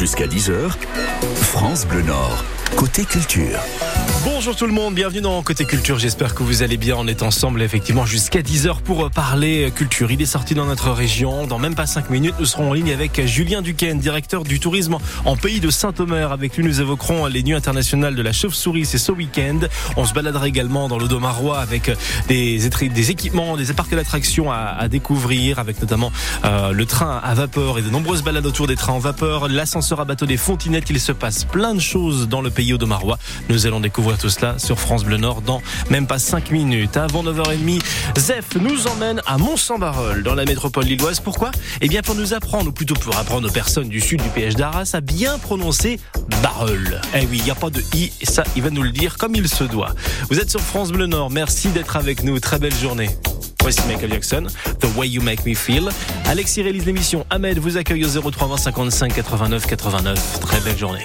Jusqu'à 10h, France Bleu Nord, côté culture. Bonjour tout le monde, bienvenue dans Côté Culture. J'espère que vous allez bien. On est ensemble effectivement jusqu'à 10h pour parler culture. Il est sorti dans notre région. Dans même pas 5 minutes, nous serons en ligne avec Julien Duquesne, directeur du tourisme en pays de Saint-Omer. Avec lui, nous évoquerons les nuits internationales de la chauve-souris. C'est ce week-end. On se baladera également dans l'Odomarois avec des, équipements, des parcs d'attractions à, à, découvrir, avec notamment euh, le train à vapeur et de nombreuses balades autour des trains en vapeur, l'ascenseur à bateau des Fontinettes. Il se passe plein de choses dans le pays Odomarois. Nous allons découvrir tout cela sur France Bleu Nord dans même pas 5 minutes. Avant 9h30, Zef nous emmène à Mont-Saint-Barreul dans la métropole lilloise. Pourquoi? Eh bien pour nous apprendre, ou plutôt pour apprendre aux personnes du sud du PH d'Arras à bien prononcer Barreul. Eh oui, il n'y a pas de i, et ça, il va nous le dire comme il se doit. Vous êtes sur France Bleu Nord, merci d'être avec nous. Très belle journée. Voici Michael Jackson, The Way You Make Me Feel. Alexis réalise l'émission. Ahmed vous accueille au 03 55 89 89. Très belle journée.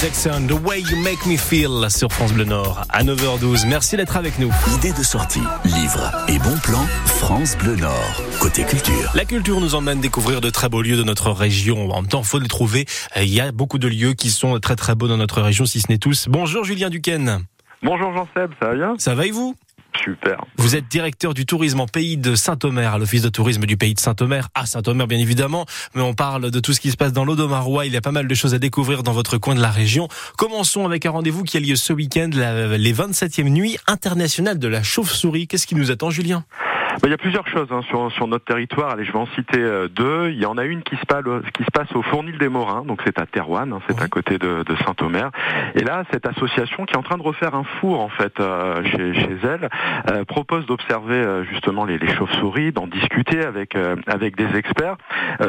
Jackson, The Way You Make Me Feel sur France Bleu Nord à 9h12. Merci d'être avec nous. Idée de sortie, livre et bon plan, France Bleu Nord. Côté culture. La culture nous emmène découvrir de très beaux lieux de notre région. En même temps, faut les trouver. Il y a beaucoup de lieux qui sont très très beaux dans notre région, si ce n'est tous. Bonjour Julien Duquesne. Bonjour Jean-Seb, ça va bien? Ça va et vous? Super. Vous êtes directeur du tourisme en pays de Saint-Omer, à l'office de tourisme du pays de Saint-Omer, à Saint-Omer bien évidemment, mais on parle de tout ce qui se passe dans l'Audomarois, il y a pas mal de choses à découvrir dans votre coin de la région. Commençons avec un rendez-vous qui a lieu ce week-end, les 27e nuits internationales de la chauve-souris. Qu'est-ce qui nous attend Julien? Bah, il y a plusieurs choses hein, sur, sur notre territoire. Allez, je vais en citer euh, deux. Il y en a une qui se passe, qui se passe au Fournil des Morins, donc c'est à Terouane, hein, c'est à côté de, de Saint-Omer. Et là, cette association qui est en train de refaire un four en fait euh, chez, chez, elle euh, propose d'observer justement les, les chauves-souris, d'en discuter avec avec des experts,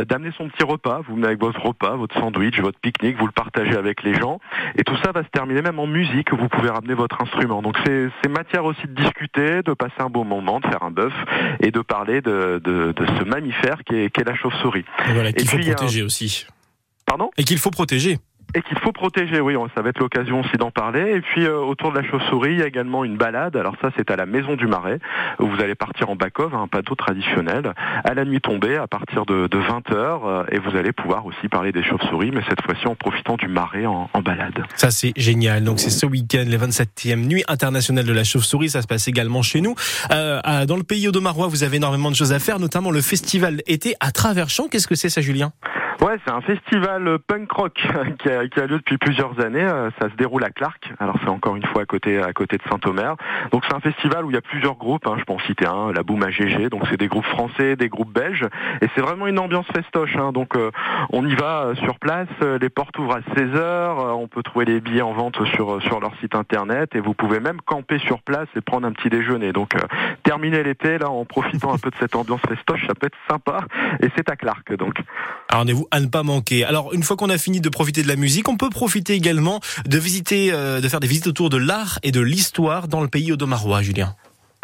d'amener son petit repas. Vous venez avec votre repas, votre sandwich, votre pique-nique, vous le partagez avec les gens. Et tout ça va se terminer même en musique. Vous pouvez ramener votre instrument. Donc c'est matière aussi de discuter, de passer un bon moment, de faire un bœuf et de parler de, de, de ce mammifère qui est, qui est la chauve-souris. Voilà, qu'il faut protéger aussi. Pardon? Et qu'il faut protéger et qu'il faut protéger. Oui, ça va être l'occasion aussi d'en parler. Et puis euh, autour de la chauve-souris, il y a également une balade. Alors ça, c'est à la Maison du Marais, où vous allez partir en back-off, un plateau traditionnel, à la nuit tombée, à partir de, de 20h, euh, et vous allez pouvoir aussi parler des chauves-souris, mais cette fois-ci en profitant du marais en, balade. Ça, c'est génial. Donc c'est ce week-end, les 27e nuits internationales de la chauve-souris. Ça se passe également chez nous. Euh, dans le pays audomarois, vous avez énormément de choses à faire, notamment le festival été à travers champs. Qu'est-ce que c'est ça, Julien? Ouais, c'est un festival punk rock qui a, qui a, lieu depuis plusieurs années. Euh, ça se déroule à Clark. Alors c'est encore une fois à côté à côté de Saint-Omer. Donc c'est un festival où il y a plusieurs groupes. Hein. Je peux en citer un, la Boum GG. Donc c'est des groupes français, des groupes belges, et c'est vraiment une ambiance festoche. Hein. Donc euh, on y va euh, sur place. Les portes ouvrent à 16 h On peut trouver les billets en vente sur sur leur site internet, et vous pouvez même camper sur place et prendre un petit déjeuner. Donc terminer l'été là en profitant un peu de cette ambiance festoche, ça peut être sympa. Et c'est à Clark donc. À ne pas manquer. Alors, une fois qu'on a fini de profiter de la musique, on peut profiter également de visiter, euh, de faire des visites autour de l'art et de l'histoire dans le pays audomarois, Julien.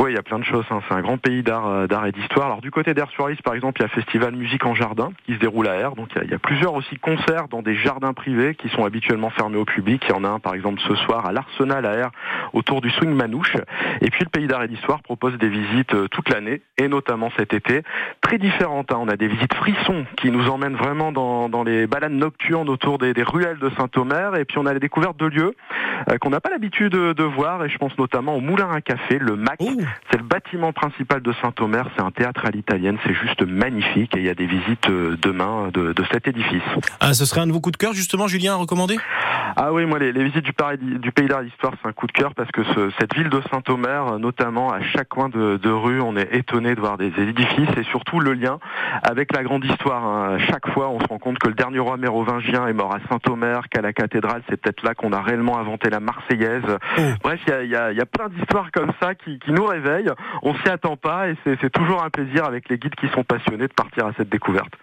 Oui, il y a plein de choses. Hein. C'est un grand pays d'art, euh, d'art et d'histoire. Alors du côté d'Air sur par exemple, il y a Festival Musique en Jardin qui se déroule à Air. Donc il y, a, plusieurs aussi concerts dans des jardins privés qui sont habituellement fermés au public. Il y en a un par exemple ce soir à l'Arsenal à Air autour du swing manouche. Et puis le pays d'art et d'histoire propose des visites euh, toute l'année et notamment cet été très différentes. Hein. On a des visites frissons qui nous emmènent vraiment dans, dans les balades nocturnes autour des, des ruelles de Saint-Omer. Et puis on a la découverte de lieux euh, qu'on n'a pas l'habitude de, de, voir. Et je pense notamment au Moulin à Café, le MAC. Oh. C'est le bâtiment principal de Saint-Omer, c'est un théâtre à l'italienne, c'est juste magnifique et il y a des visites euh, demain de, de cet édifice. Ah, ce serait un de vos coups de cœur justement, Julien, à recommander? Ah oui, moi les, les visites du, du pays d'art d'histoire, c'est un coup de cœur parce que ce, cette ville de Saint-Omer, notamment à chaque coin de, de, rue, on est étonné de voir des édifices et surtout le lien avec la grande histoire. Hein. Chaque fois, on se rend compte que le dernier roi mérovingien est mort à Saint-Omer, qu'à la cathédrale, c'est peut-être là qu'on a réellement inventé la Marseillaise. Oh. Bref, il y a, y, a, y a, plein d'histoires comme ça qui, qui nous on s'y attend pas et c'est toujours un plaisir avec les guides qui sont passionnés de partir à cette découverte.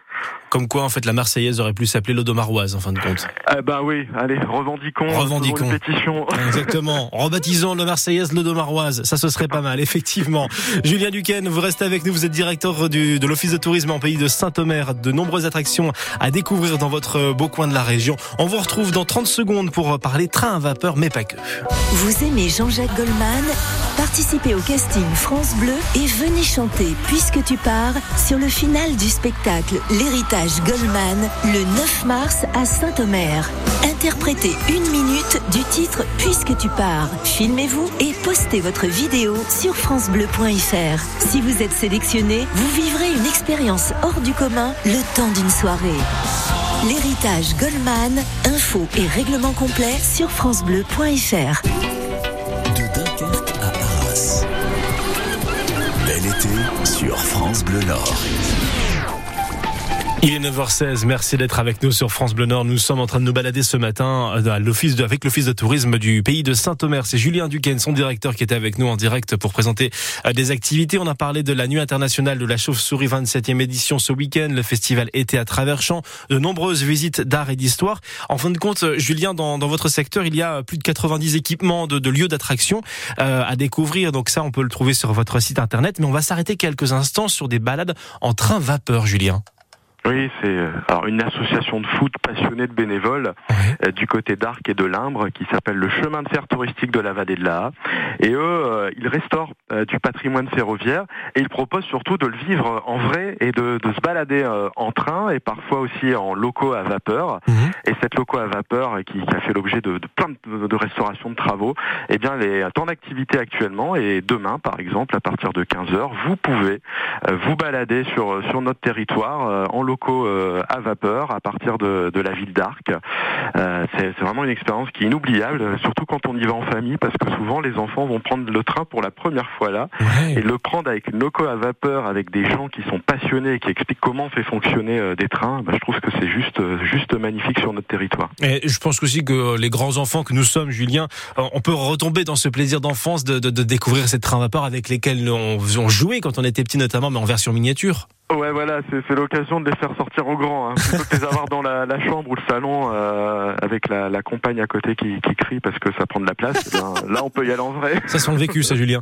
Comme quoi, en fait, la Marseillaise aurait pu s'appeler l'Odomaroise, en fin de compte. Eh ben oui, allez, revendiquons. Revendiquons. pétition. Exactement. Rebaptisons le Marseillaise l'Odomaroise. Ça, ce serait pas mal, effectivement. Julien Duquesne, vous restez avec nous. Vous êtes directeur du, de l'Office de tourisme en pays de Saint-Omer. De nombreuses attractions à découvrir dans votre beau coin de la région. On vous retrouve dans 30 secondes pour parler train à vapeur, mais pas que. Vous aimez Jean-Jacques Goldman? Participez au casting France Bleu et venez chanter Puisque tu pars sur le final du spectacle L'héritage Goldman le 9 mars à Saint-Omer. Interprétez une minute du titre Puisque tu pars. Filmez-vous et postez votre vidéo sur francebleu.fr. Si vous êtes sélectionné, vous vivrez une expérience hors du commun le temps d'une soirée. L'héritage Goldman, info et règlement complet sur francebleu.fr. De Dunkerque à Arras. Bel été sur France Bleu Nord. Il est 9h16, merci d'être avec nous sur France Bleu Nord. Nous sommes en train de nous balader ce matin à l'office de, avec l'office de tourisme du pays de Saint-Omer. C'est Julien Duquesne, son directeur, qui était avec nous en direct pour présenter euh, des activités. On a parlé de la nuit internationale de la chauve-souris 27e édition ce week-end, le festival été à travers champs, de nombreuses visites d'art et d'histoire. En fin de compte, Julien, dans, dans, votre secteur, il y a plus de 90 équipements de, de lieux d'attraction euh, à découvrir. Donc ça, on peut le trouver sur votre site internet. Mais on va s'arrêter quelques instants sur des balades en train vapeur, Julien. Oui, c'est euh, alors une association de foot passionnée de bénévoles euh, du côté d'Arc et de Limbre qui s'appelle le chemin de fer touristique de la vallée de la Et eux, euh, ils restaurent du patrimoine ferroviaire et ils proposent surtout de le vivre en vrai et de, de se balader en train et parfois aussi en locaux à vapeur. Mhm. Et cette locaux à vapeur qui, qui a fait l'objet de, de, plein de, de, restaurations de travaux, eh bien, elle est en activité actuellement et demain, par exemple, à partir de 15 h vous pouvez vous balader sur sur notre territoire en locaux euh, à vapeur à partir de, la ville d'Arc. Euh, c'est vraiment une expérience qui est inoubliable, surtout quand on y va en famille, parce que souvent les enfants vont prendre le train pour la première fois là, et le prendre avec une loco à vapeur, avec des gens qui sont passionnés et qui expliquent comment fait fonctionner euh, des trains, bah, je trouve que c'est juste, juste magnifique sur notre territoire. Et je pense aussi que les grands enfants que nous sommes, Julien, on peut retomber dans ce plaisir d'enfance de, découvrir ces trains à vapeur avec lesquels on, on jouait quand on était petit notamment, mais en version miniature. Ouais, voilà, c'est l'occasion de les faire sortir au grand, hein. plutôt que de les avoir dans la, la, chambre ou le salon euh, avec la, la, compagne à côté qui, qui, crie parce que ça prend de la place. Eh là, on peut y aller en vrai. Ça sent le vécu, ça, Julien.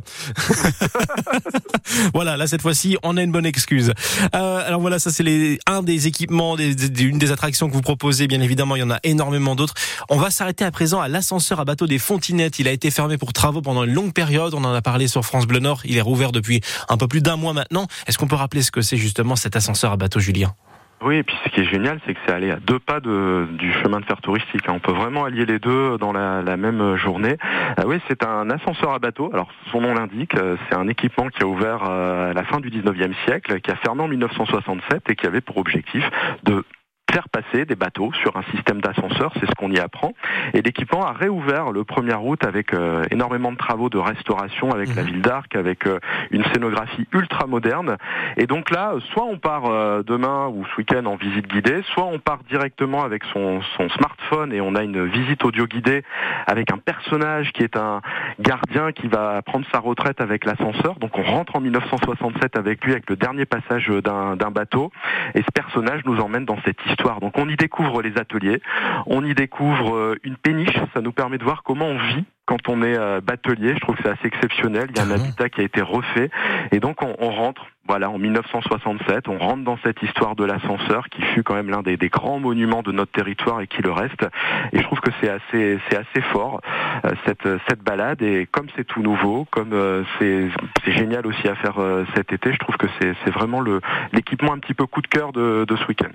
voilà, là cette fois-ci, on a une bonne excuse. Euh, alors voilà, ça c'est un des équipements, des, des, une des attractions que vous proposez. Bien évidemment, il y en a énormément d'autres. On va s'arrêter à présent à l'ascenseur à bateau des Fontinettes. Il a été fermé pour travaux pendant une longue période. On en a parlé sur France Bleu Nord. Il est rouvert depuis un peu plus d'un mois maintenant. Est-ce qu'on peut rappeler ce que c'est juste cet ascenseur à bateau Julien oui, et puis ce qui est génial, c'est que c'est aller à deux pas de, du chemin de fer touristique. Hein. On peut vraiment allier les deux dans la, même journée. Ah oui, c'est un ascenseur à bateau. Alors, son nom l'indique, euh, c'est un équipement qui a ouvert euh, à la fin du 19e siècle, qui a fermé en 1967 et qui avait pour objectif de faire passer des bateaux sur un système d'ascenseur, c'est ce qu'on y apprend. Et l'équipement a réouvert le 1er août avec euh, énormément de travaux de restauration avec la mhm. ville d'Arc, avec euh, une scénographie ultra moderne. Et donc là, soit on part euh, demain ou ce week-end en visite guidée, soit on part directement avec son, son smartphone et on a une visite audio guidée avec un personnage qui est un gardien qui va prendre sa retraite avec l'ascenseur. Donc on rentre en 1967 avec lui avec le dernier passage d'un bateau et ce personnage nous emmène dans cette histoire donc on y découvre les ateliers, on y découvre euh, une péniche, ça nous permet de voir comment on vit quand on est euh, batelier. Je trouve que c'est assez exceptionnel. Il y a un habitat qui a été refait et donc on, rentre. Voilà, en 1967, on rentre dans cette histoire de l'ascenseur qui fut quand même l'un des, grands monuments de notre territoire et qui le reste. Et je trouve que c'est assez, c'est assez fort euh, cette cette balade. Et comme c'est tout nouveau, comme c'est c'est génial aussi à faire cet été, je trouve que c'est c'est vraiment le l'équipement un petit peu coup de cœur de, de ce week-end.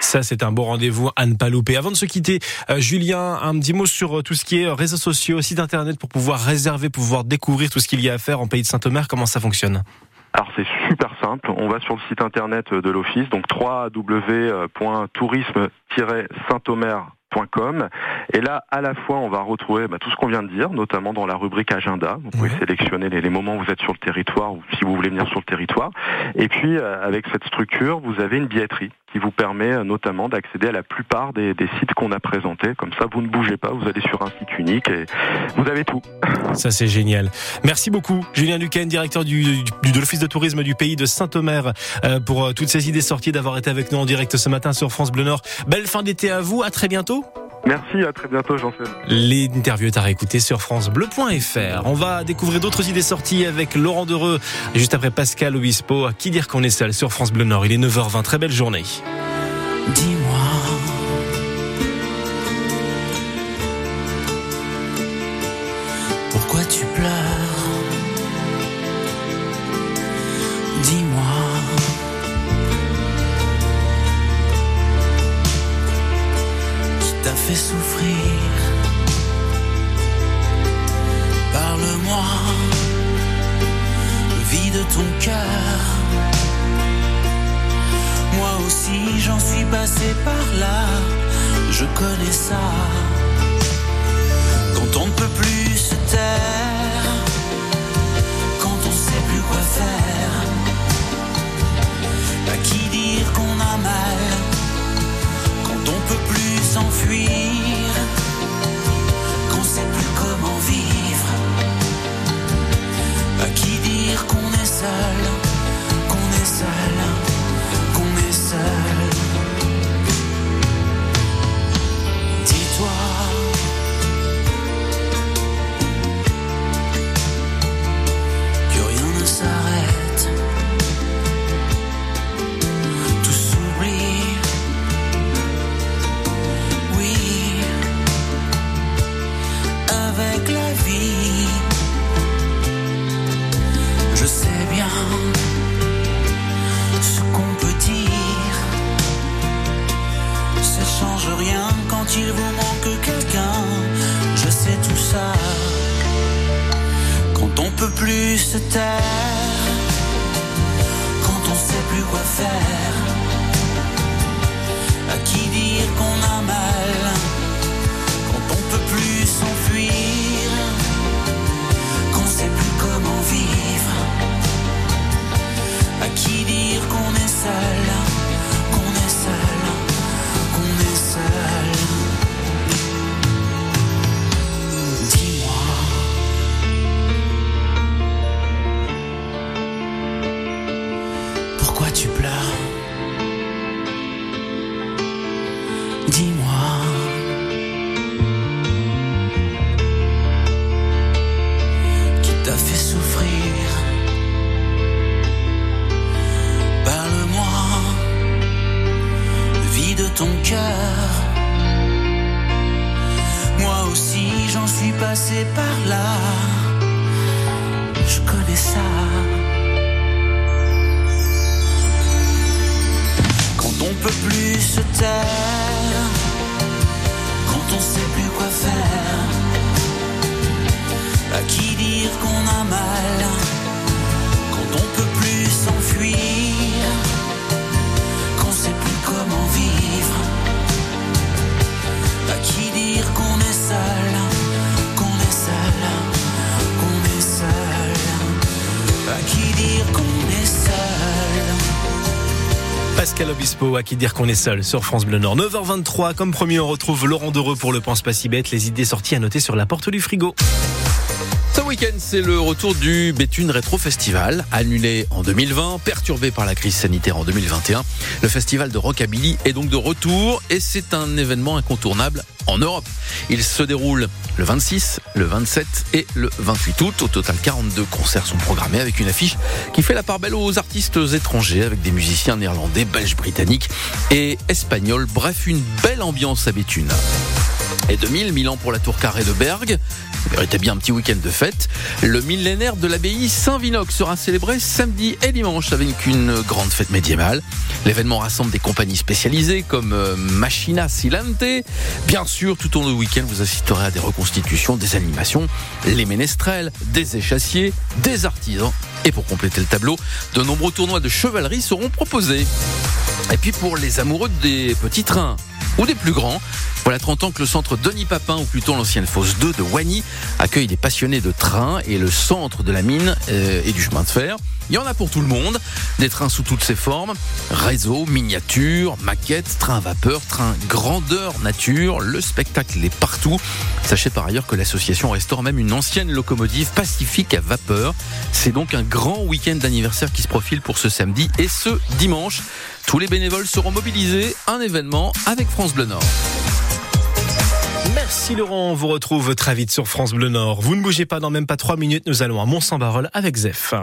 Ça, c'est un bon rendez-vous à ne pas louper. Avant de se quitter, euh, Julien, un petit mot sur euh, tout ce qui est euh, réseaux sociaux, site internet pour pouvoir réserver, pour pouvoir découvrir tout ce qu'il y a à faire en pays de Saint-Omer. Comment ça fonctionne? Alors c'est super simple, on va sur le site internet de l'office, donc www.tourisme-saint-omer.com et là, à la fois, on va retrouver bah, tout ce qu'on vient de dire, notamment dans la rubrique agenda. Vous pouvez sélectionner les, moments où vous êtes sur le territoire ou si vous voulez venir sur le territoire. Et puis, avec cette structure, vous avez une billetterie qui vous permet euh, notamment d'accéder à la plupart des, sites qu'on a présentés. Comme ça, vous ne bougez pas, vous allez sur un site unique et vous avez tout. Ça, c'est génial. Merci beaucoup, Julien Duquesne, directeur du, de l'Office de tourisme du pays de Saint-Omer, euh, pour euh, toutes ces idées sorties, d'avoir été avec nous en direct ce matin sur France Bleu Nord. Belle fin d'été à vous, à très bientôt. Merci, à très bientôt Jean-Philippe. L'interview est à réécouter sur francebleu.fr. On va découvrir d'autres idées sorties avec Laurent Dereux, juste après Pascal Obispo. À qui dire qu'on est seul sur France Bleu Nord Il est 9h20, très belle journée. Dis-moi. Ton cœur. Moi aussi j'en suis passé par là, je connais ça. Quand on ne peut plus se taire, quand on sait plus quoi faire, à qui dire qu'on a mal, quand on peut plus s'enfuir, qu'on il vous manque quelqu'un, je sais tout ça. Quand on peut plus se taire, quand on sait plus quoi faire, à qui dire qu'on a mal, quand on peut plus s'enfuir, qu'on sait plus comment vivre, à qui dire qu'on est seul, se taire, Pascal Obispo, à qui dire qu'on est seul sur France Bleu Nord. 9h23, comme promis, on retrouve Laurent Dereux pour le Pense pas si bête. Les idées sorties à noter sur la porte du frigo. Ce week-end, c'est le retour du Béthune Rétro Festival, annulé en 2020, perturbé par la crise sanitaire en 2021. Le festival de rockabilly est donc de retour et c'est un événement incontournable en Europe. Il se déroule le 26, le 27 et le 28 août. Au total, 42 concerts sont programmés avec une affiche qui fait la part belle aux artistes étrangers avec des musiciens néerlandais, belges, britanniques et espagnols. Bref, une belle ambiance à Béthune. Et 2000, Milan pour la tour carrée de Bergue. Méritez bien un petit week-end de fête. Le millénaire de l'abbaye Saint-Vinoc sera célébré samedi et dimanche avec une grande fête médiévale. L'événement rassemble des compagnies spécialisées comme euh, Machina Silente. Bien sûr, tout au long du week-end, vous assisterez à des reconstitutions, des animations, les ménestrels, des échassiers, des artisans. Et pour compléter le tableau, de nombreux tournois de chevalerie seront proposés. Et puis pour les amoureux des petits trains ou des plus grands, voilà 30 ans que le centre Denis Papin, ou plutôt l'ancienne fosse 2 de Wany, accueille des passionnés de trains et le centre de la mine euh, et du chemin de fer. Il y en a pour tout le monde, des trains sous toutes ses formes, réseau, miniature, maquettes, trains à vapeur, trains grandeur nature, le spectacle est partout. Sachez par ailleurs que l'association restaure même une ancienne locomotive pacifique à vapeur. C'est donc un grand week-end d'anniversaire qui se profile pour ce samedi et ce dimanche. Tous les bénévoles seront mobilisés, un événement avec France Bleu Nord. Merci Laurent, on vous retrouve très vite sur France Bleu Nord. Vous ne bougez pas dans même pas trois minutes, nous allons à Mont-Saint-Barreul avec Zef.